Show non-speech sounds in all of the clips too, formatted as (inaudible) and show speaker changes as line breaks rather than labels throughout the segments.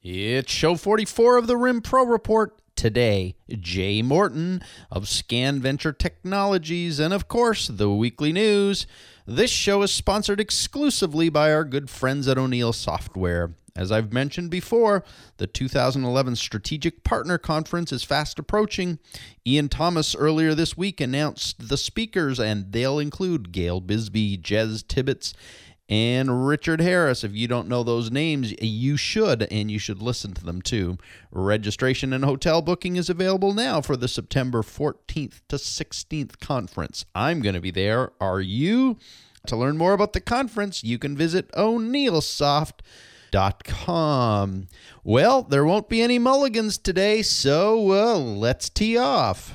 It's show 44 of the Rim Pro Report. Today, Jay Morton of Scan Venture Technologies, and of course, the weekly news. This show is sponsored exclusively by our good friends at O'Neill Software. As I've mentioned before, the 2011 Strategic Partner Conference is fast approaching. Ian Thomas earlier this week announced the speakers, and they'll include Gail Bisbee, Jez Tibbetts, and Richard Harris. If you don't know those names, you should, and you should listen to them too. Registration and hotel booking is available now for the September 14th to 16th conference. I'm going to be there. Are you? To learn more about the conference, you can visit o'neillsoft.com. Well, there won't be any mulligans today, so uh, let's tee off.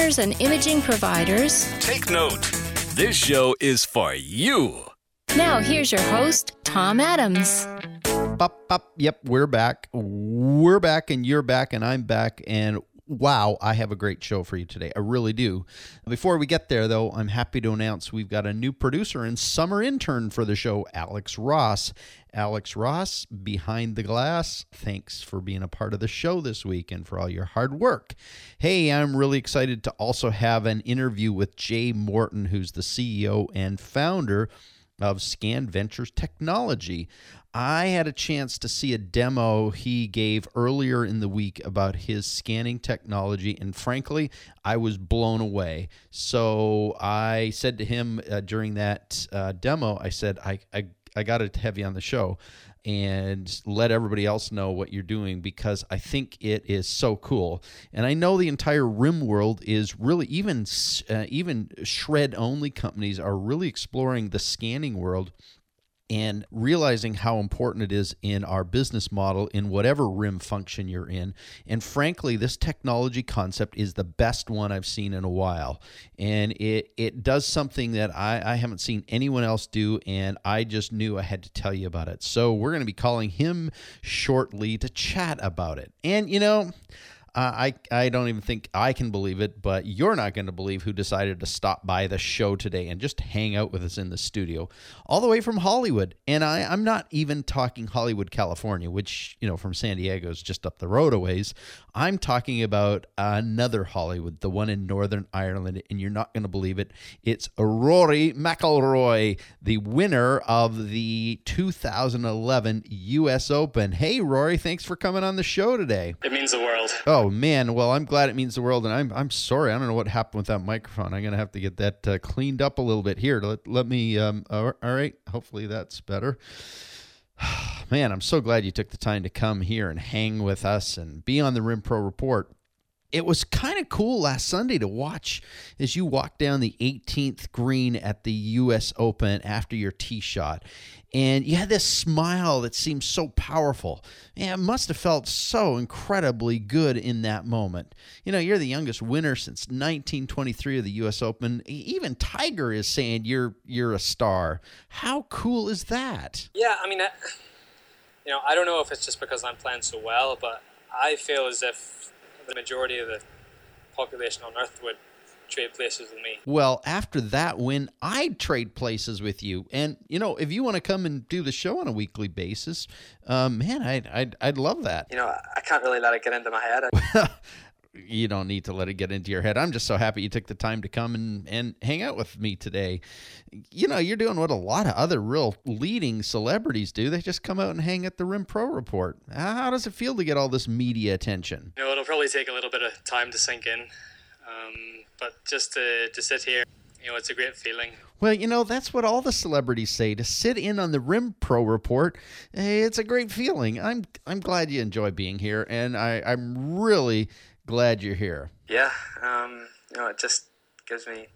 Scanners and imaging providers.
Take note. This show is for you.
Now, here's your host, Tom Adams.
Up, up. Yep, we're back. We're back, and you're back, and I'm back. And wow, I have a great show for you today. I really do. Before we get there, though, I'm happy to announce we've got a new producer and summer intern for the show, Alex Ross. Alex Ross, behind the glass, thanks for being a part of the show this week and for all your hard work. Hey, I'm really excited to also have an interview with Jay Morton, who's the CEO and founder of Scan Ventures Technology. I had a chance to see a demo he gave earlier in the week about his scanning technology, and frankly, I was blown away. So I said to him uh, during that uh, demo, I said, I, I, I got to have you on the show and let everybody else know what you're doing because I think it is so cool. And I know the entire rim world is really even uh, even shred only companies are really exploring the scanning world and realizing how important it is in our business model in whatever rim function you're in. And frankly, this technology concept is the best one I've seen in a while. And it, it does something that I, I haven't seen anyone else do, and I just knew I had to tell you about it. So we're going to be calling him shortly to chat about it. And, you know, I I don't even think I can believe it, but you're not going to believe who decided to stop by the show today and just hang out with us in the studio, all the way from Hollywood. And I I'm not even talking Hollywood, California, which you know from San Diego is just up the road a ways. I'm talking about another Hollywood, the one in Northern Ireland, and you're not going to believe it. It's Rory McIlroy, the winner of the 2011 U.S. Open. Hey, Rory, thanks for coming on the show today.
It means the world.
Oh man, well I'm glad it means the world, and I'm I'm sorry I don't know what happened with that microphone. I'm gonna have to get that uh, cleaned up a little bit here. Let let me. Um, all right, hopefully that's better. (sighs) Man, I'm so glad you took the time to come here and hang with us and be on the Rim Pro Report. It was kind of cool last Sunday to watch as you walked down the 18th green at the U.S. Open after your tee shot. And you had this smile that seemed so powerful. And it must have felt so incredibly good in that moment. You know, you're the youngest winner since 1923 of the U.S. Open. Even Tiger is saying you're you're a star. How cool is that?
Yeah, I mean, I, you know, I don't know if it's just because I'm playing so well, but I feel as if the majority of the population on Earth would trade places with me.
Well, after that win, I'd trade places with you. And you know, if you want to come and do the show on a weekly basis, um, man, I'd, I'd I'd love that.
You know, I can't really let it get into my head. (laughs)
you don't need to let it get into your head. I'm just so happy you took the time to come and, and hang out with me today. You know, you're doing what a lot of other real leading celebrities do. They just come out and hang at the Rim Pro Report. How does it feel to get all this media attention?
You know, it'll probably take a little bit of time to sink in, um, but just to, to sit here, you know, it's a great feeling.
Well, you know, that's what all the celebrities say. To sit in on the Rim Pro Report, it's a great feeling. I'm I'm glad you enjoy being here, and I, I'm really glad you're here.
Yeah, um, you know, it just gives me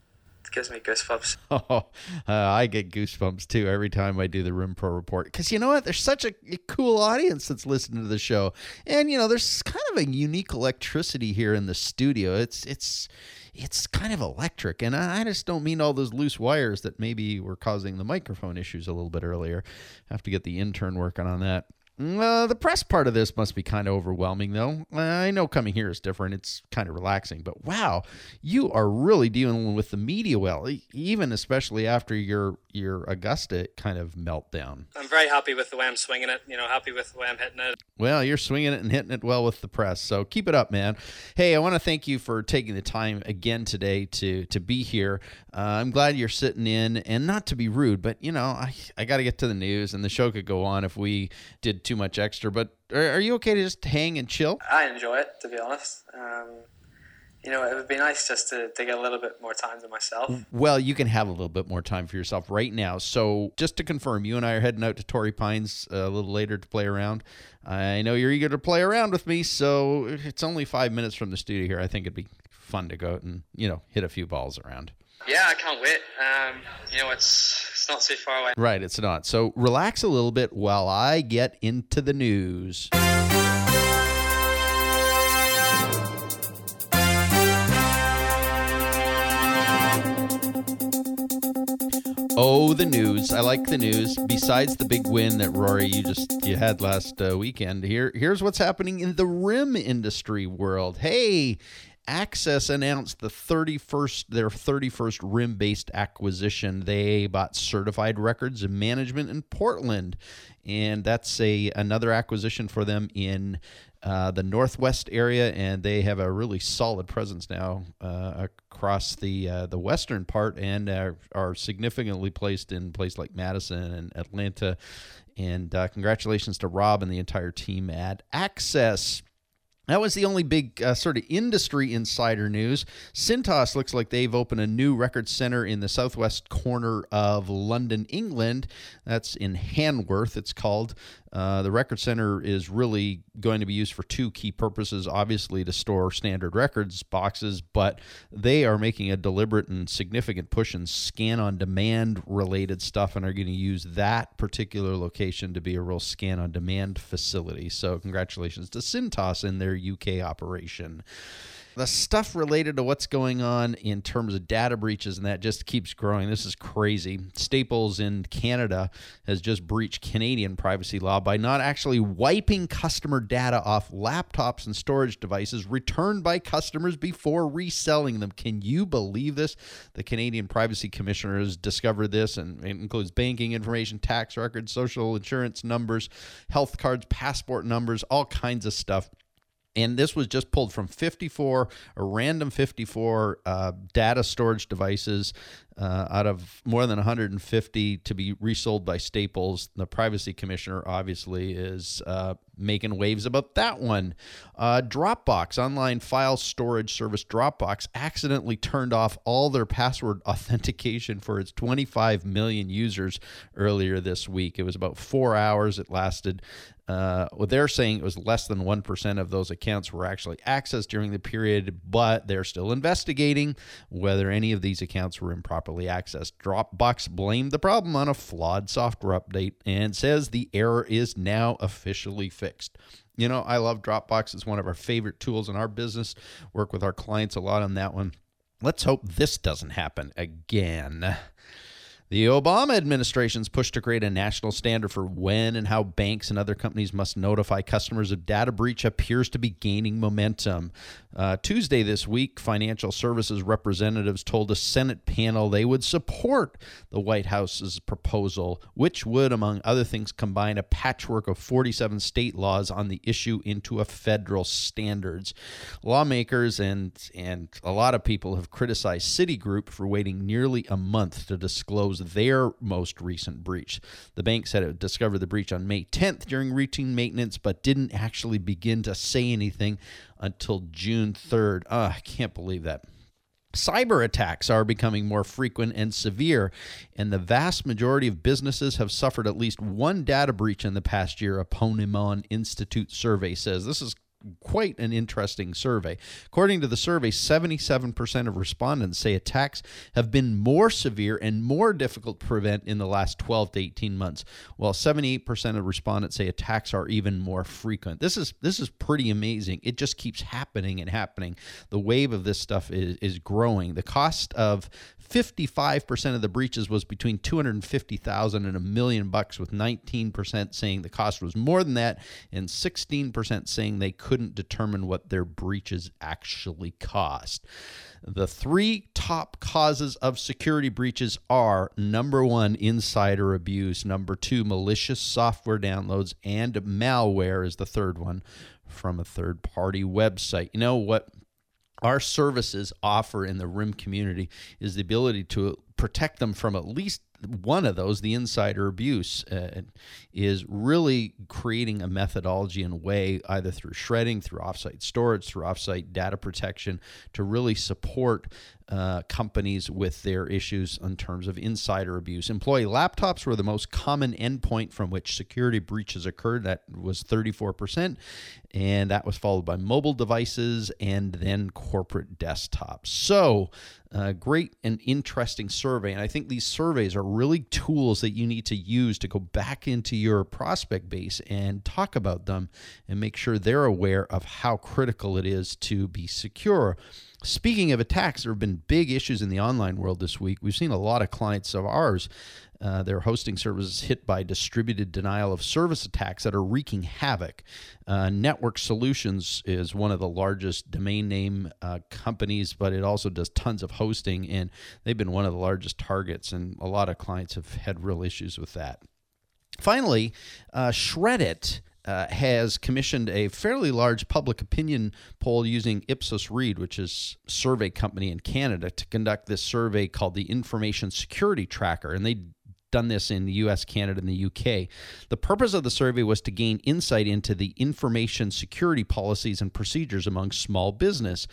gives me goosebumps. (laughs)
Oh, uh, I get goosebumps too every time I do the Rim Pro report because you know what? There's such a, a cool audience that's listening to the show, and you know, there's kind of a unique electricity here in the studio. It's it's it's kind of electric, and I I just don't mean all those loose wires that maybe were causing the microphone issues a little bit earlier. have to get the intern working on that. Uh, the press part of this must be kind of overwhelming, though. I know coming here is different. It's kind of relaxing, but wow, you are really dealing with the media well, even especially after your your Augusta kind of meltdown.
I'm very happy with the way I'm swinging it. You know, happy with the way I'm hitting it.
Well, you're swinging it and hitting it well with the press, so keep it up, man. Hey, I want to thank you for taking the time again today to to be here. Uh, I'm glad you're sitting in, and not to be rude, but you know, I I got to get to the news, and the show could go on if we did too much extra. But are, are you okay to just hang and chill?
I enjoy it, to be honest. Um, you know, it would be nice just to, to get a little bit more time to myself.
Well, you can have a little bit more time for yourself right now. So, just to confirm, you and I are heading out to Torrey Pines uh, a little later to play around. I know you're eager to play around with me, so it's only five minutes from the studio here. I think it'd be fun to go out and you know hit a few balls around.
Yeah, I can't wait. Um, you know, it's it's not too far away.
Right, it's not. So relax a little bit while I get into the news. Oh, the news! I like the news. Besides the big win that Rory you just you had last uh, weekend, here here's what's happening in the rim industry world. Hey, Access announced the 31st their 31st rim-based acquisition. They bought Certified Records and Management in Portland, and that's a another acquisition for them in uh, the Northwest area, and they have a really solid presence now uh, across the uh, the western part, and are, are significantly placed in places like Madison and Atlanta. And uh, congratulations to Rob and the entire team at Access. That was the only big uh, sort of industry insider news. Cintas looks like they've opened a new record center in the southwest corner of London, England. That's in Hanworth, it's called. Uh, the record center is really going to be used for two key purposes obviously, to store standard records boxes, but they are making a deliberate and significant push in scan on demand related stuff and are going to use that particular location to be a real scan on demand facility. So, congratulations to Cintas in their UK operation. The stuff related to what's going on in terms of data breaches and that just keeps growing. This is crazy. Staples in Canada has just breached Canadian privacy law by not actually wiping customer data off laptops and storage devices returned by customers before reselling them. Can you believe this? The Canadian Privacy Commissioner has discovered this and it includes banking information, tax records, social insurance numbers, health cards, passport numbers, all kinds of stuff and this was just pulled from 54 a random 54 uh, data storage devices uh, out of more than 150 to be resold by staples. The privacy commissioner obviously is uh, making waves about that one. Uh, dropbox online file storage service dropbox accidentally turned off all their password (laughs) authentication for its 25 million users earlier this week. It was about four hours it lasted uh, well, they're saying it was less than 1% of those accounts were actually accessed during the period, but they're still investigating whether any of these accounts were improperly accessed. Dropbox blamed the problem on a flawed software update and says the error is now officially fixed. You know, I love Dropbox. It's one of our favorite tools in our business. Work with our clients a lot on that one. Let's hope this doesn't happen again. The Obama administration's push to create a national standard for when and how banks and other companies must notify customers of data breach appears to be gaining momentum. Uh, Tuesday this week, financial services representatives told a Senate panel they would support the White House's proposal, which would, among other things, combine a patchwork of 47 state laws on the issue into a federal standards. Lawmakers and and a lot of people have criticized Citigroup for waiting nearly a month to disclose their most recent breach. The bank said it discovered the breach on May 10th during routine maintenance, but didn't actually begin to say anything until June 3rd. Uh, I can't believe that. Cyber attacks are becoming more frequent and severe, and the vast majority of businesses have suffered at least one data breach in the past year, a Ponemon Institute survey says. This is quite an interesting survey. According to the survey, 77% of respondents say attacks have been more severe and more difficult to prevent in the last 12 to 18 months, while 78% of respondents say attacks are even more frequent. This is this is pretty amazing. It just keeps happening and happening. The wave of this stuff is, is growing. The cost of 55% of the breaches was between 250,000 and a million bucks with 19% saying the cost was more than that and 16% saying they couldn't determine what their breaches actually cost. The three top causes of security breaches are number 1 insider abuse, number 2 malicious software downloads and malware is the third one from a third party website. You know what our services offer in the RIM community is the ability to protect them from at least one of those, the insider abuse, uh, is really creating a methodology and way, either through shredding, through offsite storage, through offsite data protection, to really support uh, companies with their issues in terms of insider abuse. Employee laptops were the most common endpoint from which security breaches occurred. That was 34%. And that was followed by mobile devices and then corporate desktops. So, uh, great and interesting survey. And I think these surveys are really tools that you need to use to go back into your prospect base and talk about them and make sure they're aware of how critical it is to be secure. Speaking of attacks, there have been big issues in the online world this week. We've seen a lot of clients of ours, uh, their hosting services hit by distributed denial of service attacks that are wreaking havoc. Uh, Network Solutions is one of the largest domain name uh, companies, but it also does tons of hosting, and they've been one of the largest targets, and a lot of clients have had real issues with that. Finally, uh, Shred-it uh, has commissioned a fairly large public opinion poll using Ipsos Reid, which is a survey company in Canada, to conduct this survey called the Information Security Tracker. And they done this in the US, Canada, and the UK. The purpose of the survey was to gain insight into the information security policies and procedures among small business.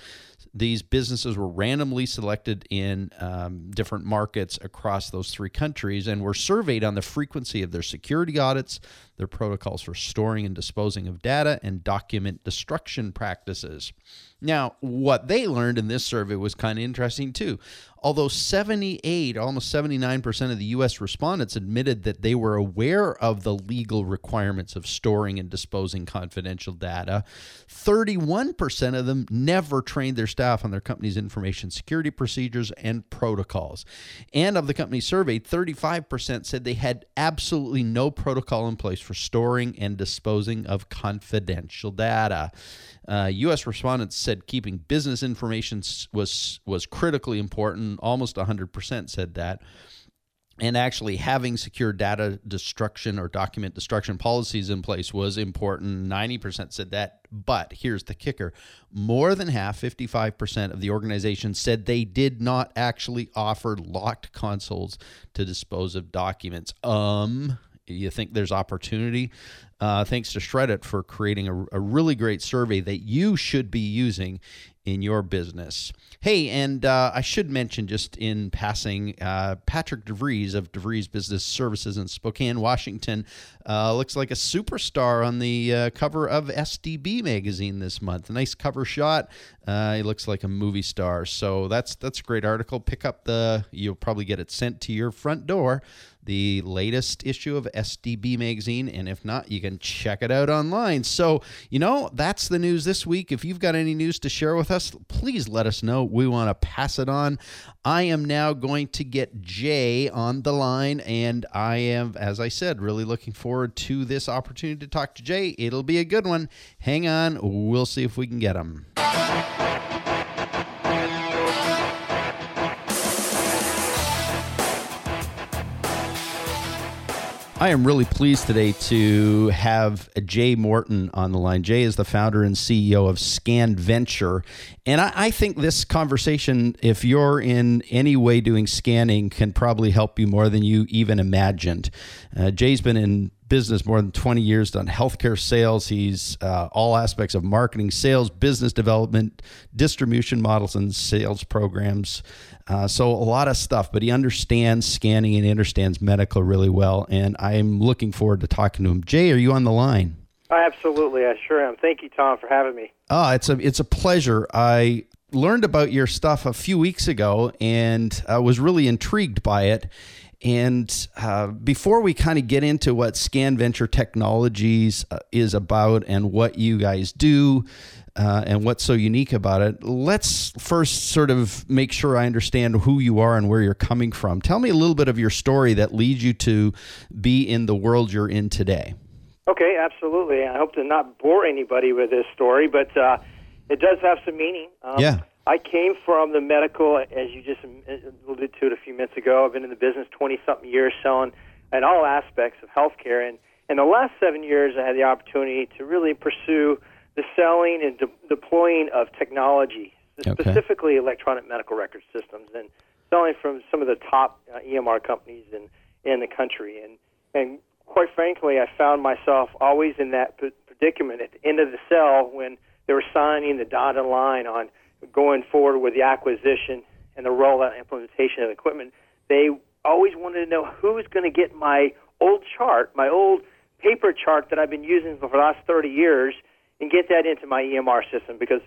These businesses were randomly selected in um, different markets across those three countries and were surveyed on the frequency of their security audits, their protocols for storing and disposing of data, and document destruction practices. Now, what they learned in this survey was kind of interesting too. Although 78, almost 79% of the US respondents admitted that they were aware of the legal requirements of storing and disposing confidential data, 31% of them never trained their staff on their company's information security procedures and protocols. And of the companies surveyed, 35% said they had absolutely no protocol in place for storing and disposing of confidential data. Uh, U.S. respondents said keeping business information was was critically important. Almost 100% said that. And actually, having secure data destruction or document destruction policies in place was important. 90% said that. But here's the kicker more than half, 55% of the organization said they did not actually offer locked consoles to dispose of documents. Um, you think there's opportunity. Uh, thanks to Shred-it for creating a, a, really great survey that you should be using in your business. Hey, and uh, I should mention just in passing, uh, Patrick DeVries of DeVries Business Services in Spokane, Washington, uh, looks like a superstar on the uh, cover of SDB magazine this month. Nice cover shot. Uh, he looks like a movie star. So that's that's a great article. Pick up the. You'll probably get it sent to your front door the latest issue of SDB magazine. And if not, you can check it out online. So, you know, that's the news this week. If you've got any news to share with us, please let us know. We want to pass it on. I am now going to get Jay on the line, and I am, as I said, really looking forward to this opportunity to talk to Jay. It'll be a good one. Hang on, we'll see if we can get him. I am really pleased today to have Jay Morton on the line. Jay is the founder and CEO of Scan Venture. And I, I, think this conversation, if you're in any way doing scanning, can probably help you more than you even imagined. Uh, Jay's been in business more than 20 years, done healthcare sales. He's uh, all aspects of marketing, sales, business development, distribution models, and sales programs. Uh, so a lot of stuff, but he understands scanning and he understands medical really well. And I'm looking forward to talking to him. Jay, are you on the line?
Absolutely, I sure am. Thank you, Tom, for having me.
Oh, it's a it's a pleasure. I learned about your stuff a few weeks ago and I was really intrigued by it. And uh, before we kind of get into what Scan Venture Technologies uh, is about and what you guys do uh, and what's so unique about it, let's first sort of make sure I understand who you are and where you're coming from. Tell me a little bit of your story that leads you to be in the world you're in today.
Okay, absolutely. I hope to not bore anybody with this story, but uh, it does have some meaning.
Um, yeah.
I came from the medical, as you just alluded to it a few minutes ago. I've been in the business 20 something years selling in all aspects of healthcare. And in the last seven years, I had the opportunity to really pursue the selling and de- deploying of technology, okay. specifically electronic medical record systems, and selling from some of the top uh, EMR companies in, in the country. And, and quite frankly, I found myself always in that predicament at the end of the sell when they were signing the dotted line on going forward with the acquisition and the rollout implementation of equipment, they always wanted to know who's going to get my old chart, my old paper chart that I've been using for the last 30 years, and get that into my EMR system because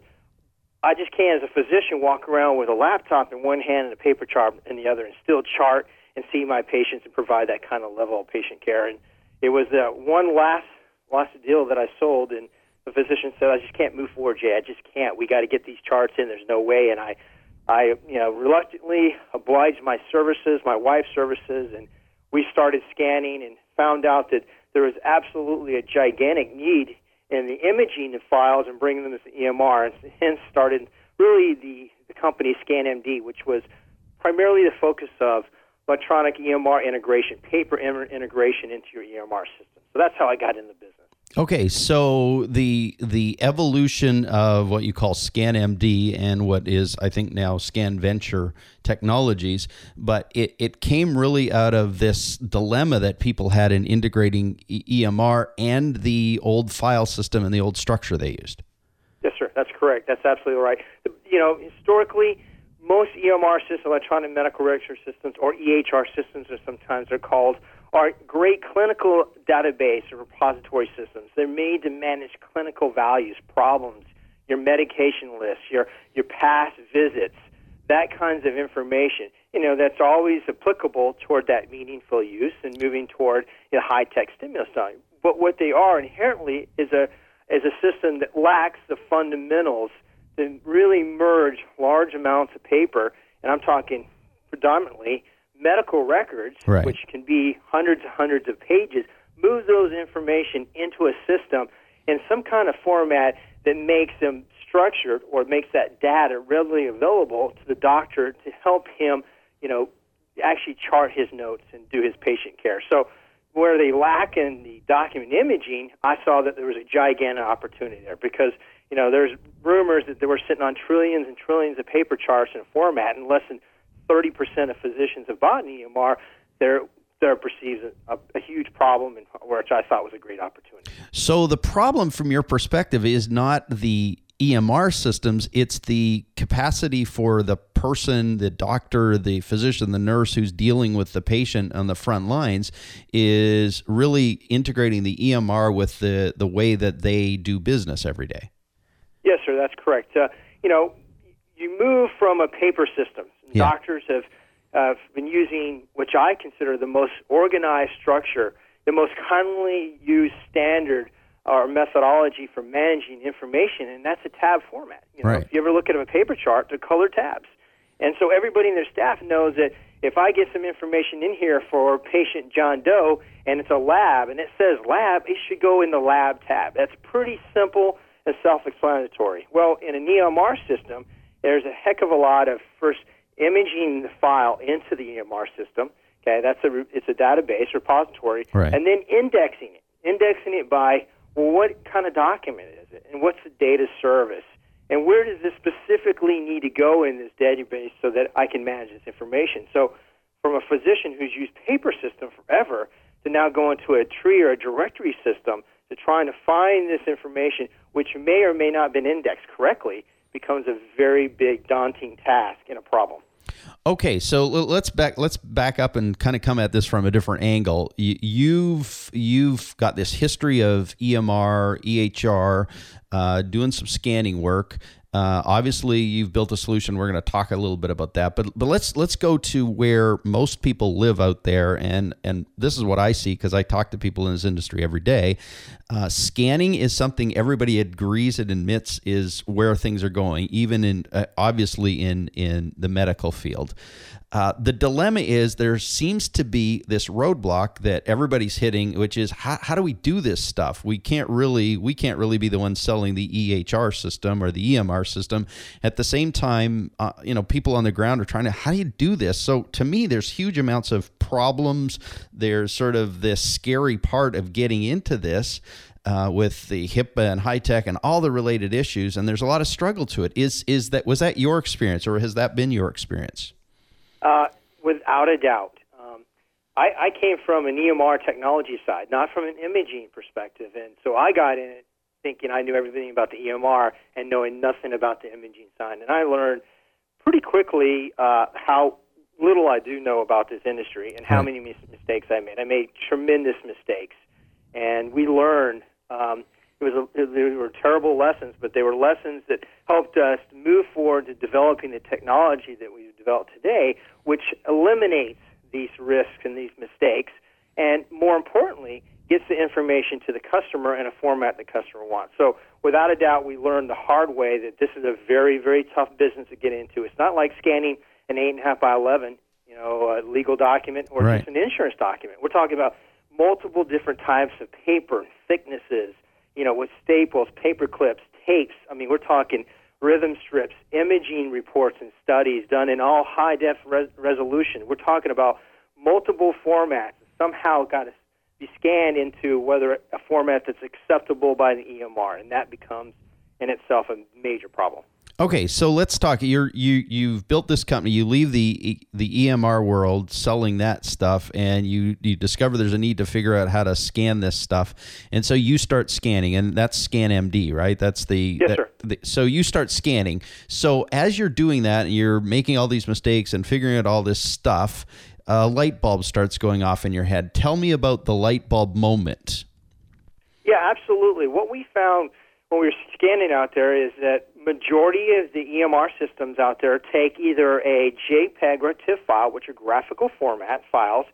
I just can't, as a physician, walk around with a laptop in one hand and a paper chart in the other and still chart and see my patients and provide that kind of level of patient care. And it was uh, one last last deal that I sold, and the physician said, "I just can't move forward, Jay. I just can't. We got to get these charts in. There's no way." And I, I, you know, reluctantly obliged my services, my wife's services, and we started scanning and found out that there was absolutely a gigantic need in the imaging of files and bringing them to EMR, and hence started really the, the company ScanMD, which was primarily the focus of electronic EMR integration, paper integration into your EMR system. So that's how I got in the business.
Okay, so the the evolution of what you call ScanMD and what is I think now Scan Venture Technologies, but it, it came really out of this dilemma that people had in integrating EMR and the old file system and the old structure they used.
Yes, sir. That's correct. That's absolutely right. You know, historically, most EMR systems, electronic medical record systems, or EHR systems, as sometimes they're called, are great clinical database or repository systems. They're made to manage clinical values, problems, your medication list, your your past visits, that kinds of information. You know, that's always applicable toward that meaningful use and moving toward a HITECH stimulus time. But what they are inherently is a is a system that lacks the fundamentals to really merge large amounts of paper, and I'm talking predominantly medical records,
right.
which can be hundreds and hundreds of pages, move those information into a system in some kind of format that makes them structured or makes that data readily available to the doctor to help him, you know, actually chart his notes and do his patient care. So where they lack in the document imaging, I saw that there was a gigantic opportunity there because, you know, there's rumors that they were sitting on trillions and trillions of paper charts in a format and less than 30% of physicians have bought an EMR, they're they're perceived a, a, huge problem, and which I thought was a great opportunity.
So the problem, from your perspective, is not the EMR systems; it's the capacity for the person, the doctor, the physician, the nurse who's dealing with the patient on the front lines, is really integrating the EMR with the the way that they do business every day.
Yes, sir, that's correct. Uh, you know, you move from a paper system
yeah.
Doctors have uh, been using, which I consider the most organized structure, the most commonly used standard or methodology for managing information, and that's a tab format. You know,
right.
If you ever look at a paper chart, they're color tabs. And so everybody in their staff knows that if I get some information in here for patient John Doe and it's a lab and it says lab, it should go in the lab tab. That's pretty simple and self explanatory. Well, in an EMR system, there's a heck of a lot of first imaging the file into the EMR system. Okay, that's a it's a database repository,
right.
and then indexing it, indexing it by well, what kind of document is it, and what's the data service, and where does this specifically need to go in this database so that I can manage this information. So, from a physician who's used paper system forever to now go into a tree or a directory system to trying to find this information, which may or may not have been indexed correctly, becomes a very big, daunting task and a problem.
Okay, so let's back let's back up and kind of come at this from a different angle. You've you've got this history of EMR, EHR, uh, doing some scanning work. Uh, obviously, you've built a solution. We're going to talk a little bit about that, but but let's let's go to where most people live out there, and and this is what I see because I talk to people in this industry every day. Uh, scanning is something everybody agrees and admits is where things are going, even in uh, obviously in in the medical field. Uh, the dilemma is there seems to be this roadblock that everybody's hitting, which is how, how do we do this stuff? We can't really we can't really be the ones selling the EHR system or the EMR system. At the same time, uh, you know, people on the ground are trying to how do you do this? So to me, there's huge amounts of problems. There's sort of this scary part of getting into this. Uh, with the HIPAA and HITECH and all the related issues, and there's a lot of struggle to it. Is is that was that your experience, or has that been your experience?
Uh, without a doubt. Um, I, I came from an EMR technology side, not from an imaging perspective. And so I got in it thinking I knew everything about the EMR and knowing nothing about the imaging side. And I learned pretty quickly uh, how little I do know about this industry and how many mis- mistakes I made. I made tremendous mistakes. And we learned. Um, it was a, they were terrible lessons, but they were lessons that helped us move forward to developing the technology that we've developed today, which eliminates these risks and these mistakes, and more importantly, gets the information to the customer in a format the customer wants. So, without a doubt, we learned the hard way that this is a very, very tough business to get into. It's not like scanning an eight and a half by eleven, you know, a legal document or
Right.
just an insurance document. We're talking about multiple different types of paper thicknesses, you know, with staples, paper clips, tapes. I mean, we're talking rhythm strips, imaging reports and studies done in all high def res- resolution. We're talking about multiple formats somehow got to be scanned into whether a format that's acceptable by the EMR, and that becomes in itself a major problem.
Okay, so let's talk. You're you you've built this company. You leave the the EMR world selling that stuff, and you you discover there's a need to figure out how to scan this stuff, and so you start scanning, and that's ScanMD, right? That's the
Yes,
that-
sir.
the- so you start scanning. So as you're doing that, and you're making all these mistakes and figuring out all this stuff, a light bulb starts going off in your head. Tell me about the light bulb moment.
Yeah, absolutely. What we found when we were scanning out there is that majority of the EMR systems out there take either a JPEG or a TIFF file, which are graphical format files.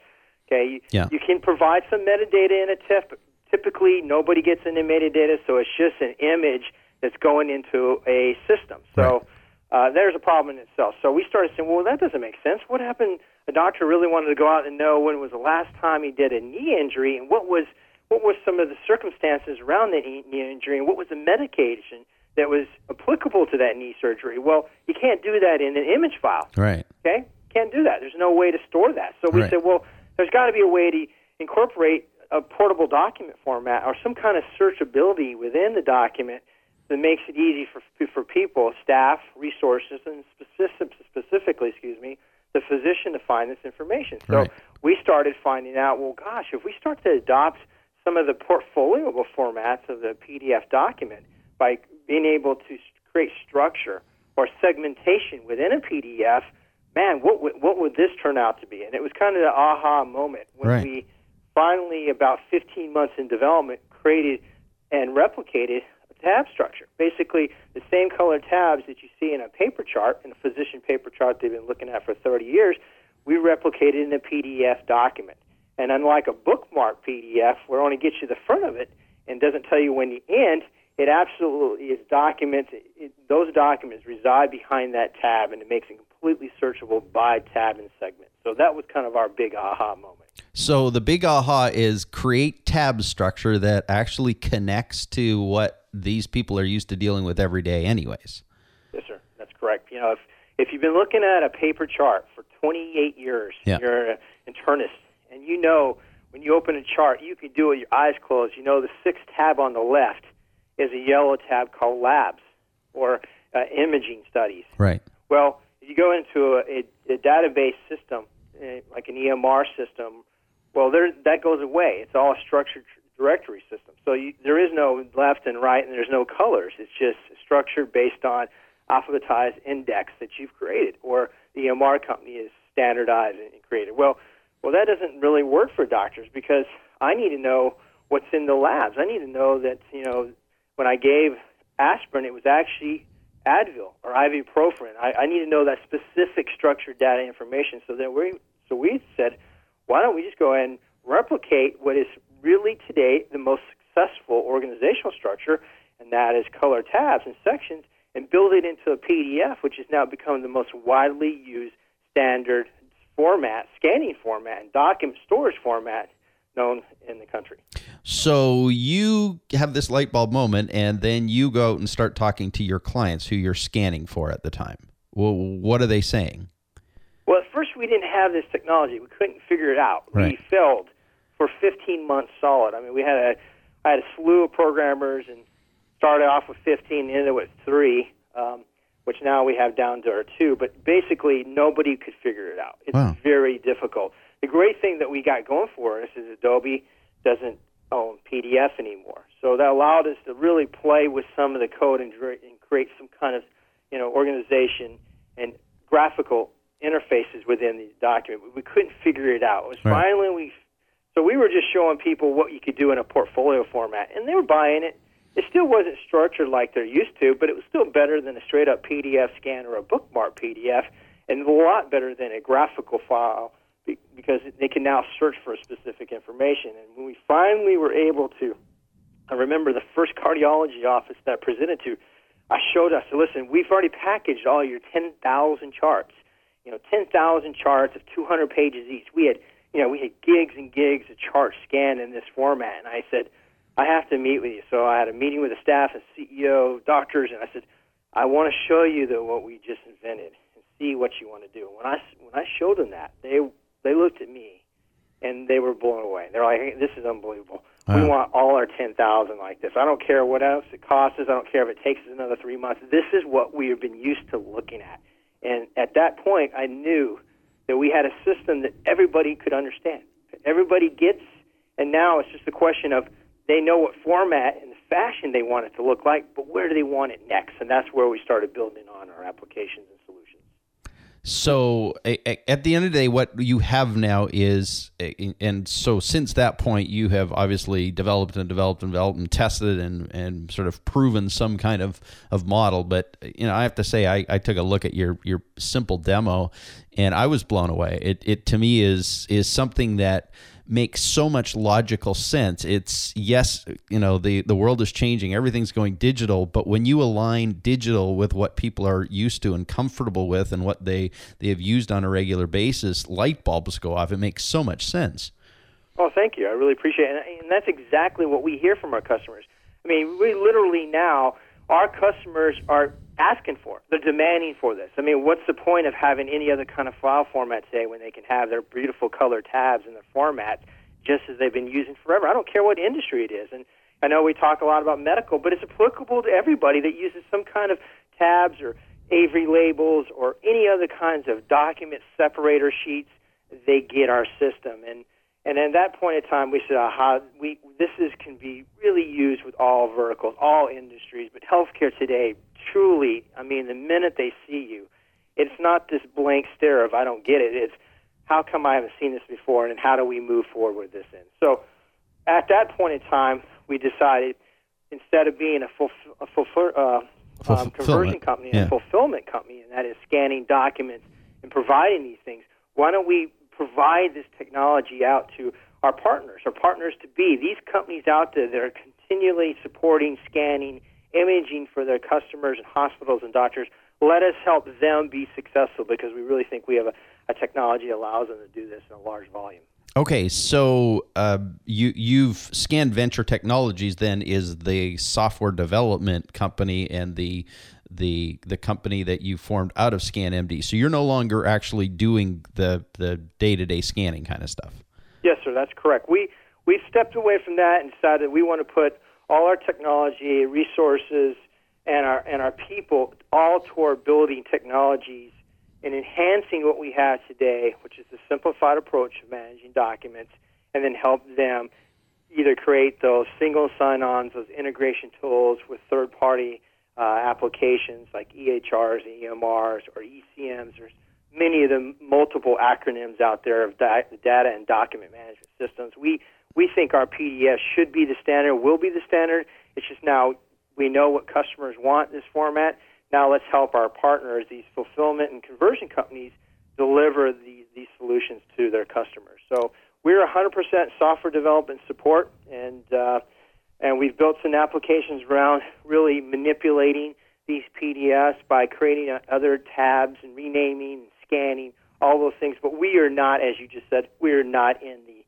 Okay, you,
Yeah.
you can provide some metadata in a TIFF. But typically, nobody gets any metadata, so it's just an image that's going into a system. So uh, there's a problem in itself. So we started saying, well, that doesn't make sense. What happened? A doctor really wanted to go out and know when was the last time he did a knee injury, and what was what were some of the circumstances around the knee knee injury, and what was the medication that was applicable to that knee surgery. Well, you can't do that in an image file.
Right.
Okay, can't do that. There's no way to store that. So we
Right.
said, well, there's got to be a way to incorporate a portable document format or some kind of searchability within the document that makes it easy for for people, staff, resources, and specific, specifically, excuse me, the physician to find this information. So
Right.
we started finding out, well, gosh, if we start to adopt some of the portfolioable formats of the PDF document by being able to create structure or segmentation within a PDF, man, what would, what would this turn out to be? And it was kind of the aha moment when
Right.
we finally, about 15 months in development, created and replicated a tab structure. Basically, the same color tabs that you see in a paper chart, in a physician paper chart they've been looking at for 30 years, we replicated in a PDF document. And unlike a bookmark PDF, where it only gets you the front of it and doesn't tell you when you end, it absolutely is documents. It, those documents reside behind that tab, and it makes it completely searchable by tab and segment. So that was kind of our big aha moment.
So the big aha is create tab structure that actually connects to what these people are used to dealing with every day, anyways.
Yes, sir. That's correct. You know, if if you've been looking at a paper chart for 28 years,
Yeah.
you're an internist, and you know when you open a chart, you can do it with your eyes closed. You know the sixth tab on the left is a yellow tab called labs or uh, imaging studies.
Right.
Well, if you go into a, a, a database system, uh, like an EMR system, well, there that goes away. It's all a structured directory system. So you, there is no left and right, and there's no colors. It's just structured based on alphabetized index that you've created, or the EMR company is standardized and created. Well, well, that doesn't really work for doctors because I need to know what's in the labs. I need to know that you know when I gave aspirin, it was actually Advil or ibuprofen. I, I need to know that specific structured data information. So that we so we said, why don't we just go and replicate what is really today the most successful organizational structure, and that is color tabs and sections, and build it into a PDF, which has now become the most widely used standard format, scanning format, and document storage format known in the country.
So you have this light bulb moment, and then you go out and start talking to your clients who you're scanning for at the time. Well, what are they saying?
Well, at first we didn't have this technology. We couldn't figure it out.
Right.
We failed for 15 months solid. I mean, we had a I had a slew of programmers and started off with 15, ended with three, um, which now we have down to our two. But basically, nobody could figure it out. It's
Wow.
very difficult. The great thing that we got going for us is Adobe doesn't own PDF anymore, so that allowed us to really play with some of the code and, and create some kind of you know organization and graphical interfaces within the document. We couldn't figure it out. It was
Right.
finally we so we were just showing people what you could do in a portfolio format, and they were buying it. It still wasn't structured like they're used to, but it was still better than a straight up PDF scan or a bookmark PDF, and a lot better than a graphical file because they can now search for specific information. And when we finally were able to, I remember the first cardiology office that I presented to, I showed us, listen, we've already packaged all your 10,000 charts. You know, 10,000 charts of 200 pages each. We had, you know, we had gigs and gigs of charts scanned in this format. And I said, I have to meet with you. So I had a meeting with the staff and CEO, doctors, and I said, I want to show you the, what we just invented and see what you want to do. When I when I showed them that, they they looked at me and they were blown away. They're like, hey, "This is unbelievable. We want all our ten thousand like this. I don't care what else it costs us. I don't care if it takes us another three months. This is what we have been used to looking at." And at that point, I knew that we had a system that everybody could understand. Everybody gets, and now it's just a question of they know what format and fashion they want it to look like, but where do they want it next? And that's where we started building on our applications and solutions.
So at the end of the day, what you have now is, and so since that point, you have obviously developed and developed and developed and tested and, and sort of proven some kind of, of model. But you know, I have to say, I, I took a look at your your simple demo, and I was blown away. It it to me is is something that makes so much logical sense. It's yes, you know, the the world is changing, everything's going digital, but when you align digital with what people are used to and comfortable with and what they they have used on a regular basis, light bulbs go off. It makes so much sense.
Oh, thank you. I really appreciate it. And that's exactly what we hear from our customers. I mean, we literally now, our customers are asking for. They're demanding for this. I mean, what's the point of having any other kind of file format today when they can have their beautiful color tabs in their format just as they've been using forever? I don't care what industry it is. And I know we talk a lot about medical, but it's applicable to everybody that uses some kind of tabs or Avery labels or any other kinds of document separator sheets. They get our system. And and at that point in time, we said, "Aha! We this is can be really used with all verticals, all industries, but healthcare today, truly. I mean, the minute they see you, it's not this blank stare of I don't get it. It's how come I haven't seen this before, and how do we move forward with this? In so, at that point in time, we decided instead of being a full a full uh, um, conversion company,
Yeah.
a fulfillment company, and that is scanning documents and providing these things. Why don't we provide this technology out to our partners, our partners to be these companies out there that are continually supporting scanning, imaging for their customers and hospitals and doctors? Let us help them be successful because we really think we have a, a technology that allows them to do this in a large volume.
Okay, so uh, you you've scanned Venture Technologies. Then is the software development company and the the the company that you formed out of ScanMD. So you're no longer actually doing the the day to day scanning kind of stuff.
Yes, sir, that's correct. We we stepped away from that and decided we want to put all our technology, resources, and our and our people all toward building technologies and enhancing what we have today, which is the simplified approach of managing documents, and then help them either create those single sign-ons, those integration tools with third-party uh, applications like EHRs, and EMRs, or ECMs. There's many of the multiple acronyms out there of di- data and document management systems. We we think our PDS should be the standard, will be the standard. It's just now we know what customers want in this format. Now let's help our partners, these fulfillment and conversion companies, deliver these, these solutions to their customers. So we're 100% software development support, and uh, and we've built some applications around really manipulating these PDFs by creating other tabs and renaming and scanning all those things. But we are not, as you just said, we are not in the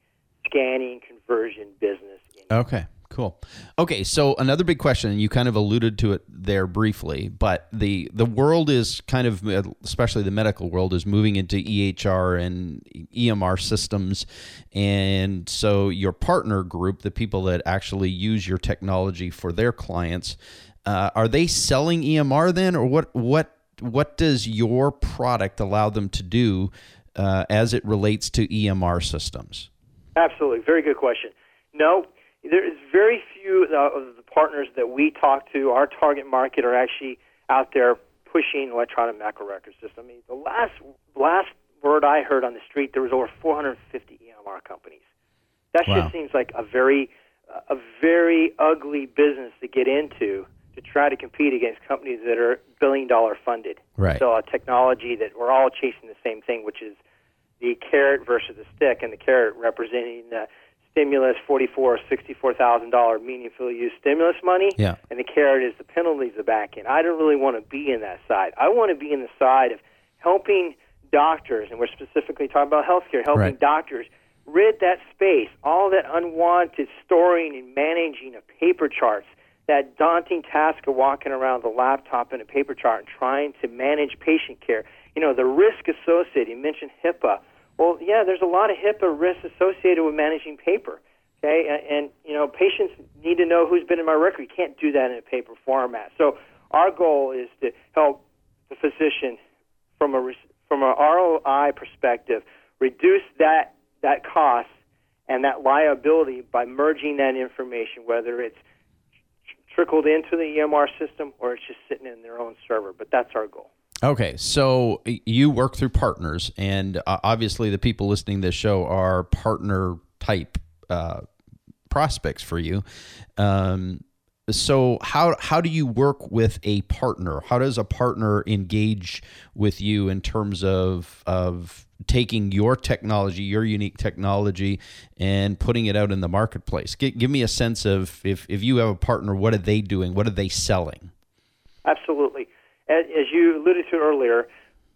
scanning conversion business.
Okay. Cool. Okay, so another big question, and you kind of alluded to it there briefly, but the the world is kind of, especially the medical world, is moving into EHR and EMR systems, and so your partner group, the people that actually use your technology for their clients, uh, are they selling EMR then, or what what what does your product allow them to do uh, as it relates to EMR systems?
Absolutely, very good question. No, there is very few uh, of the partners that we talk to. Our target market are actually out there pushing electronic medical record system. I mean, the last last word I heard on the street, there was over 450 EMR companies. That
wow.
just seems like a very a very ugly business to get into to try to compete against companies that are billion dollar funded.
Right.
So a technology that we're all chasing the same thing, which is the carrot versus the stick, and the carrot representing the stimulus, forty-four or sixty-four thousand dollar meaningful use stimulus money,
yeah.
and the carrot is the penalties the back end. I don't really want to be in that side. I want to be in the side of helping doctors, and we're specifically talking about healthcare, helping
right.
doctors rid that space, all that unwanted storing and managing of paper charts, that daunting task of walking around with a laptop and a paper chart and trying to manage patient care. You know, the risk associated. You mentioned HIPAA well, yeah, there's a lot of HIPAA risks associated with managing paper. Okay, and, you know, patients need to know who's been in my record. You can't do that in a paper format. So our goal is to help the physician from a from a ROI perspective reduce that that cost and that liability by merging that information, whether it's trickled into the EMR system or it's just sitting in their own server. But that's our goal.
Okay, so you work through partners, and uh, obviously the people listening to this show are partner type uh, prospects for you. Um, so how how do you work with a partner? How does a partner engage with you in terms of of taking your technology, your unique technology, and putting it out in the marketplace? Give, give me a sense of if if you have a partner, what are they doing? What are they selling?
Absolutely as, as you alluded to earlier,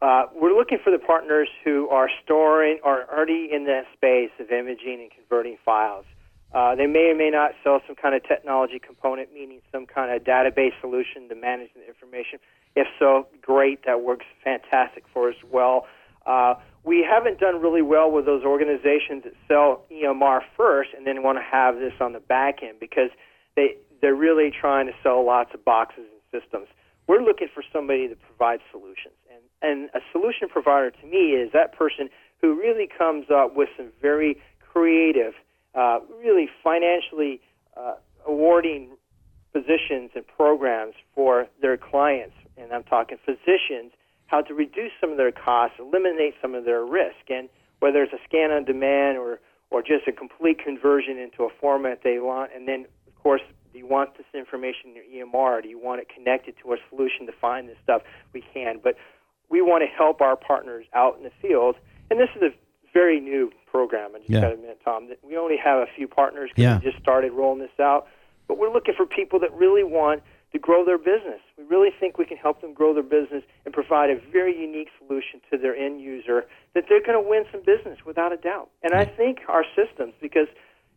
uh, we're looking for the partners who are storing or already in that space of imaging and converting files. Uh, they may or may not sell some kind of technology component, meaning some kind of database solution to manage the information. If so, great, that works fantastic for us well. Uh, we haven't done really well with those organizations that sell EMR first and then want to have this on the back end because they they're really trying to sell lots of boxes and systems. We're looking for somebody that provides solutions. And, and a solution provider to me is that person who really comes up with some very creative, uh, really financially uh, awarding positions and programs for their clients. And I'm talking physicians, how to reduce some of their costs, eliminate some of their risk. And whether it's a scan on demand or, or just a complete conversion into a format they want, and then, of course, do you want this information in your EMR? Do you want it connected to a solution to find this stuff? We can, but we want to help our partners out in the field. And this is a very new program. I just
yeah.
got to admit, Tom, that we only have a few partners
because
yeah. we just started rolling this out. But we're looking for people that really want to grow their business. We really think we can help them grow their business and provide a very unique solution to their end user that they're going to win some business without a doubt. And I think our systems, because –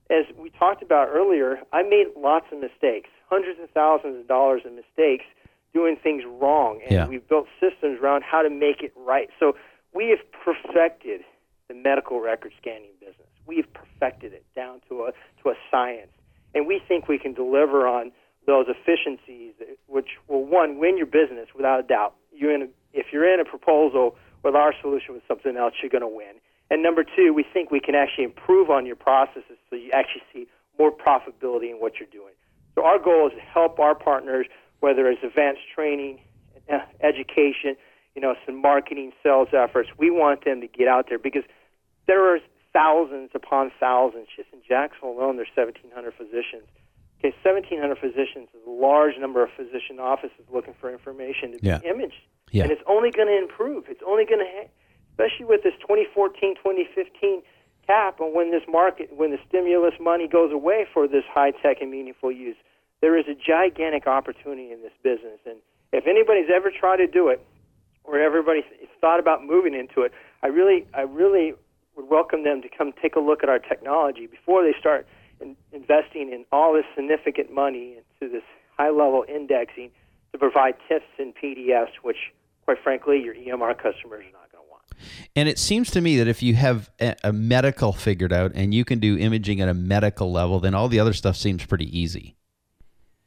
as we talked about earlier, I made lots of mistakes, hundreds of thousands of dollars in mistakes doing things wrong. And
yeah.
we've built systems around how to make it right. So we have perfected the medical record scanning business. We've perfected it down to a to a science. And we think we can deliver on those efficiencies which will one win your business without a doubt. You're in a, if you're in a proposal with our solution with something else, you're going to win. And number two, we think we can actually improve on your processes so you actually see more profitability in what you're doing. So our goal is to help our partners whether it's advanced training, uh, education, you know, some marketing, sales efforts. We want them to get out there because there are thousands upon thousands. Just in Jacksonville alone, there's 1,700 physicians. Okay, 1,700 physicians is a large number of physician offices looking for information to
Yeah.
be imaged.
Yeah.
And it's only going to improve. It's only going to, ha- especially with this 2014, 2015 cap on when this market, when the stimulus money goes away for this HITECH and meaningful use, there is a gigantic opportunity in this business. And if anybody's ever tried to do it, or everybody's thought about moving into it, I really, I really would welcome them to come take a look at our technology before they start in, investing in all this significant money into this high level indexing to provide TIFFs and PDFs, which, quite frankly, your EMR customers are not going to want.
And it seems to me that if you have a, a medical figured out and you can do imaging at a medical level, then all the other stuff seems pretty easy.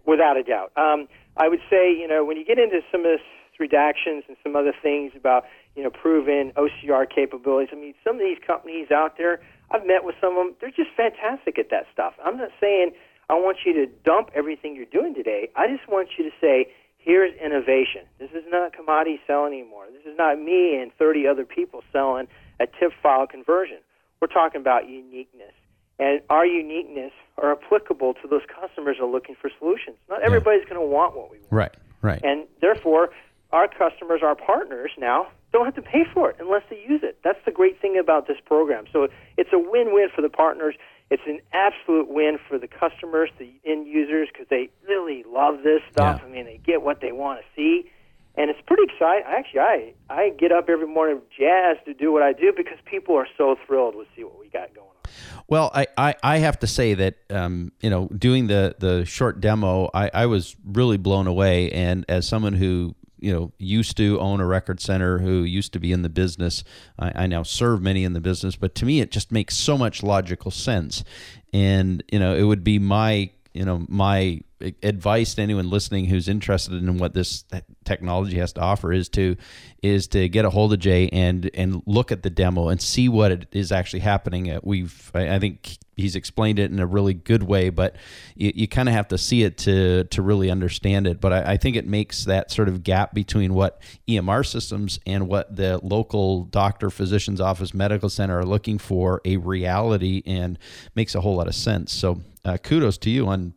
Without a doubt. Um, I would say, you know, when you get into some of this redactions and some other things about, you know, proven OCR capabilities, I mean, some of these companies out there, I've met with some of them, they're just fantastic at that stuff. I'm not saying I want you to dump everything you're doing today. I just want you to say, here's innovation. This is not commodity selling anymore. This is not me and 30 other people selling a TIFF file conversion. We're talking about uniqueness. And our uniqueness are applicable to those customers who are looking for solutions. Not everybody's going to want what we want.
Right, right.
And therefore, our customers, our partners now, don't have to pay for it unless they use it. That's the great thing about this program. So it's a win win for the partners. It's an absolute win for the customers, the end users, because they really love this stuff.
Yeah.
I mean, they get what they want to see. And it's pretty exciting. Actually, I, I get up every morning jazzed to do what I do because people are so thrilled to see what we got going on.
Well, I, I, I have to say that um, you know doing the the short demo, I, I was really blown away. And as someone who you know used to own a record center, who used to be in the business, I, I now serve many in the business. But to me, it just makes so much logical sense. And you know, it would be my you know my advice to anyone listening who's interested in what this technology has to offer is to is to get a hold of Jay and and look at the demo and see what it is actually happening. Uh, We've I think he's explained it in a really good way, but you, you kind of have to see it to to really understand it. But I, I think it makes that sort of gap between what EMR systems and what the local doctor, physician's office, medical center are looking for a reality and makes a whole lot of sense. So uh, kudos to you on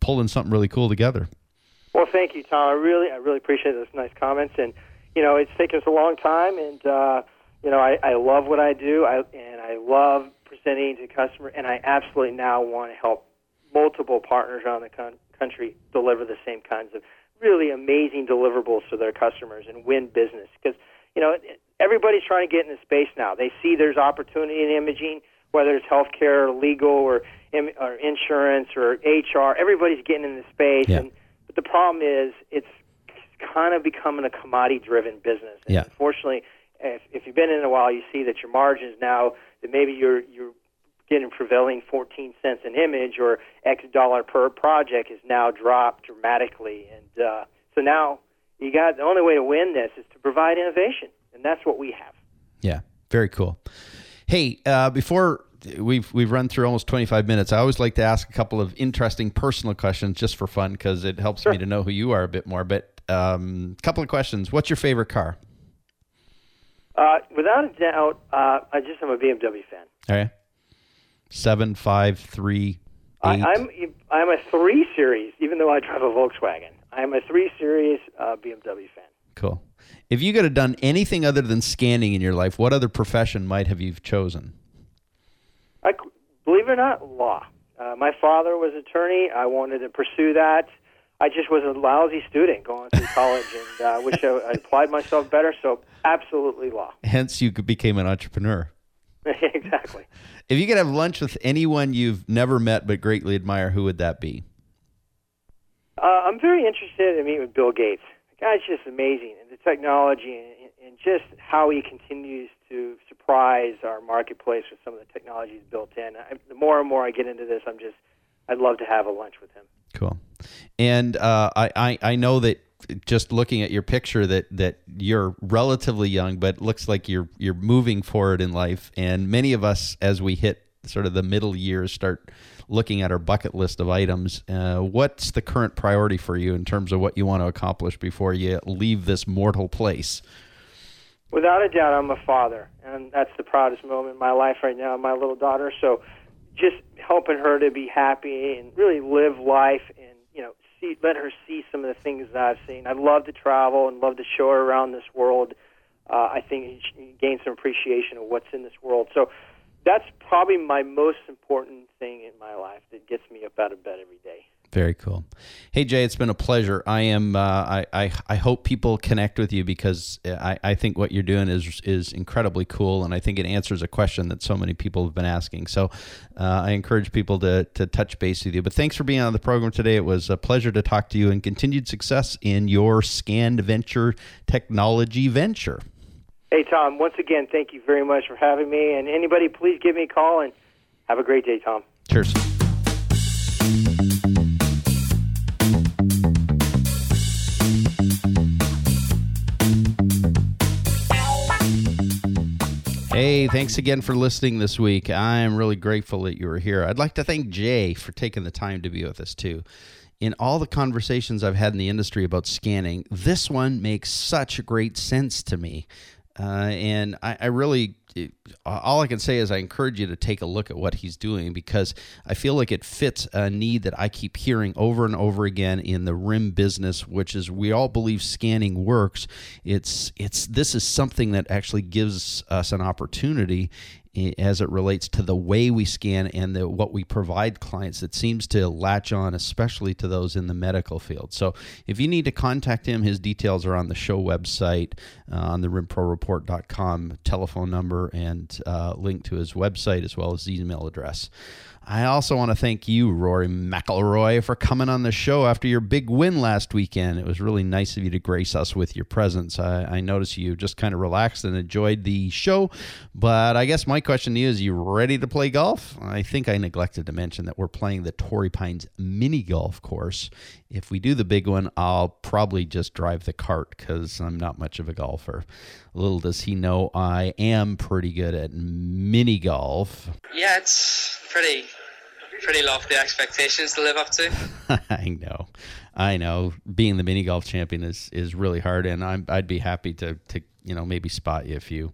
pulling something really cool together.
Well, thank you, Tom. I really, I really appreciate those nice comments. And you know, it's taken us a long time, and uh, you know, I, I love what I do, I, and I love presenting to customers, and I absolutely now want to help multiple partners around the con- country deliver the same kinds of really amazing deliverables to their customers and win business. Because you know, everybody's trying to get in the space now. They see there's opportunity in imaging, whether it's healthcare, or legal, or or insurance, or HR. Everybody's getting in the space,
Yeah.
and but the problem is it's kind of becoming a commodity-driven business. And
Yeah.
Unfortunately, if, if you've been in a while, you see that your margins now that maybe you're you're getting prevailing 14 cents an image or X dollar per project has now dropped dramatically, and uh, so now you got the only way to win this is to provide innovation, and that's what we have.
Yeah, very cool. Hey, uh, before we've we've run through almost 25 minutes, I always like to ask a couple of interesting personal questions just for fun because it helps me to know who you are a bit more. But a um, couple of questions. What's your favorite car?
Uh, without a doubt, uh, I just am a BMW fan.
Okay. Seven, five, three, eight.
I, I'm I'm a three series, even though I drive a Volkswagen. I'm a three series uh, BMW fan.
cool. If you could have done anything other than scanning in your life, what other profession might have you chosen?
I, believe it or not, law. Uh, my father was attorney. I wanted to pursue that. I just was a lousy student going through college, and uh, wish I, I applied myself better. So, absolutely law.
Hence, you became an entrepreneur. (laughs)
exactly.
If you could have lunch with anyone you've never met but greatly admire, who would that be?
Uh, I'm very interested in meeting with Bill Gates. The guy's just amazing, and the technology and, and just how he continues to surprise our marketplace with some of the technologies built in. I, the more and more I get into this, I'm just, I'd love to have a lunch with him.
Cool. And uh, I, I I know that just looking at your picture that that you're relatively young, but looks like you're you're moving forward in life. And many of us, as we hit sort of the middle years, start looking at our bucket list of items, uh, what's the current priority for you in terms of what you want to accomplish before you leave this mortal place?
Without a doubt, I'm a father, and that's the proudest moment in my life right now. My little daughter, so just helping her to be happy and really live life, and you know, see, let her see some of the things that I've seen. I love to travel and love to show her around this world. Uh, I think gain some appreciation of what's in this world. So that's probably my most important thing in my life that gets me up out of bed every day.
Very cool. Hey Jay, it's been a pleasure. I am. Uh, I, I I hope people connect with you because I, I think what you're doing is is incredibly cool, and I think it answers a question that so many people have been asking. So uh, I encourage people to to touch base with you. But thanks for being on the program today. It was a pleasure to talk to you, and continued success in your scanned venture technology venture.
Hey Tom, once again, thank you very much for having me. And anybody, please give me a call and have a great day, Tom.
Cheers. Hey, thanks again for listening this week. I'm really grateful that you were here. I'd like to thank Jay for taking the time to be with us, too. In all the conversations I've had in the industry about scanning, this one makes such great sense to me. Uh, and I, I really all I can say is I encourage you to take a look at what he's doing because I feel like it fits a need that I keep hearing over and over again in the rim business, which is we all believe scanning works. It's it's this is something that actually gives us an opportunity as it relates to the way we scan and the, what we provide clients that seems to latch on, especially to those in the medical field. So if you need to contact him, his details are on the show website uh, on the rimproreport.com telephone number and uh, link to his website as well as his email address. I also want to thank you, Rory McIlroy, for coming on the show after your big win last weekend. It was really nice of you to grace us with your presence. I, I noticed you just kind of relaxed and enjoyed the show. But I guess my question to you is you ready to play golf? I think I neglected to mention that we're playing the Torrey Pines mini golf course. If we do the big one, I'll probably just drive the cart because I'm not much of a golfer. Little does he know I am pretty good at mini golf.
Yeah, it's pretty pretty lofty expectations to live up to. (laughs)
I know, I know. Being the mini golf champion is is really hard, and I'm I'd be happy to to you know maybe spot you a few.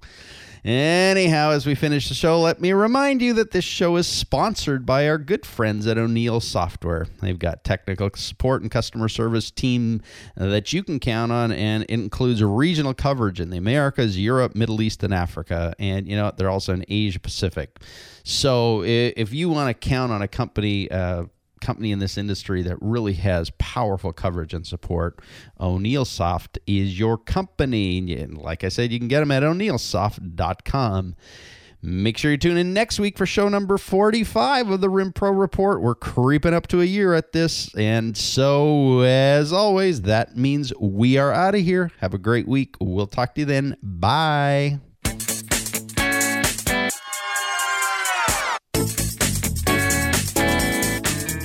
Anyhow, as we finish the show, let me remind you that this show is sponsored by our good friends at O'Neil Software. They've got technical support and customer service team that you can count on, and it includes regional coverage in the Americas, Europe, Middle East, and Africa. And you know they're also in Asia Pacific. So if you want to count on a company. Uh, company in this industry that really has powerful coverage and support. O'Neil Soft is your company. And like I said, you can get them at oneilsoft.com. Make sure you tune in next week for show number 45 of the Rim Pro Report. We're creeping up to a year at this. And so, as always, that means we are out of here. Have a great week. We'll talk to you then. Bye.